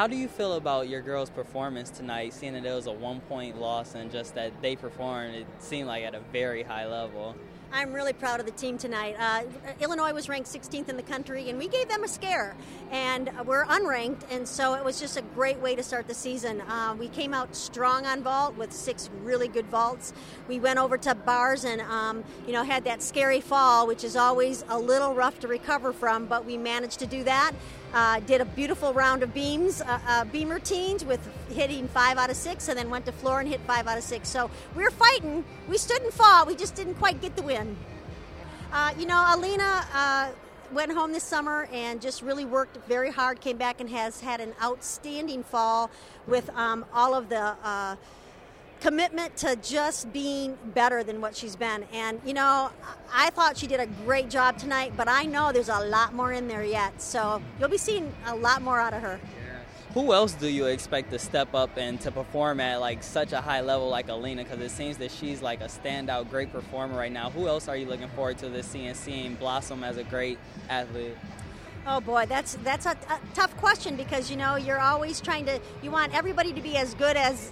how do you feel about your girls' performance tonight, seeing that it was a one point loss and just that they performed, it seemed like at a very high level? I'm really proud of the team tonight. Uh, Illinois was ranked 16th in the country, and we gave them a scare. And we're unranked, and so it was just a great way to start the season. Uh, we came out strong on vault with six really good vaults. We went over to bars and um, you know had that scary fall, which is always a little rough to recover from, but we managed to do that. Uh, did a beautiful round of beams, uh, uh, beam routines with hitting five out of six, and then went to floor and hit five out of six. So we were fighting. We stood and fought. We just didn't quite get the win. Uh, you know, Alina uh, went home this summer and just really worked very hard. Came back and has had an outstanding fall with um, all of the uh, commitment to just being better than what she's been. And, you know, I thought she did a great job tonight, but I know there's a lot more in there yet. So you'll be seeing a lot more out of her. Who else do you expect to step up and to perform at like such a high level like Alina? Because it seems that she's like a standout, great performer right now. Who else are you looking forward to this seeing, seeing blossom as a great athlete? Oh boy, that's that's a, a tough question because you know you're always trying to you want everybody to be as good as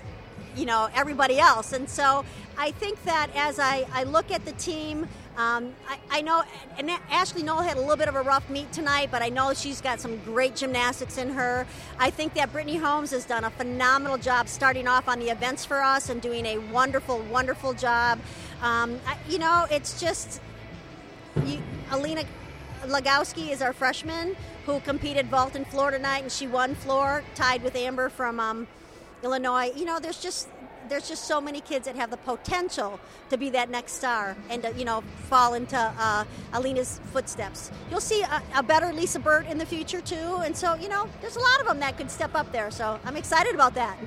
you know everybody else. And so I think that as I, I look at the team, um, I, I, know and Ashley Noel had a little bit of a rough meet tonight, but I know she's got some great gymnastics in her. I think that Brittany Holmes has done a phenomenal job starting off on the events for us and doing a wonderful, wonderful job. Um, I, you know, it's just you, Alina Lagowski is our freshman who competed vault and floor tonight, and she won floor, tied with Amber from. Um, Illinois. You know, there's just there's just so many kids that have the potential to be that next star and to, you know fall into uh, Alina's footsteps. You'll see a, a, better Lisa Burt in the future too, and so you know there's a lot of them that could step up there. So I'm excited about that.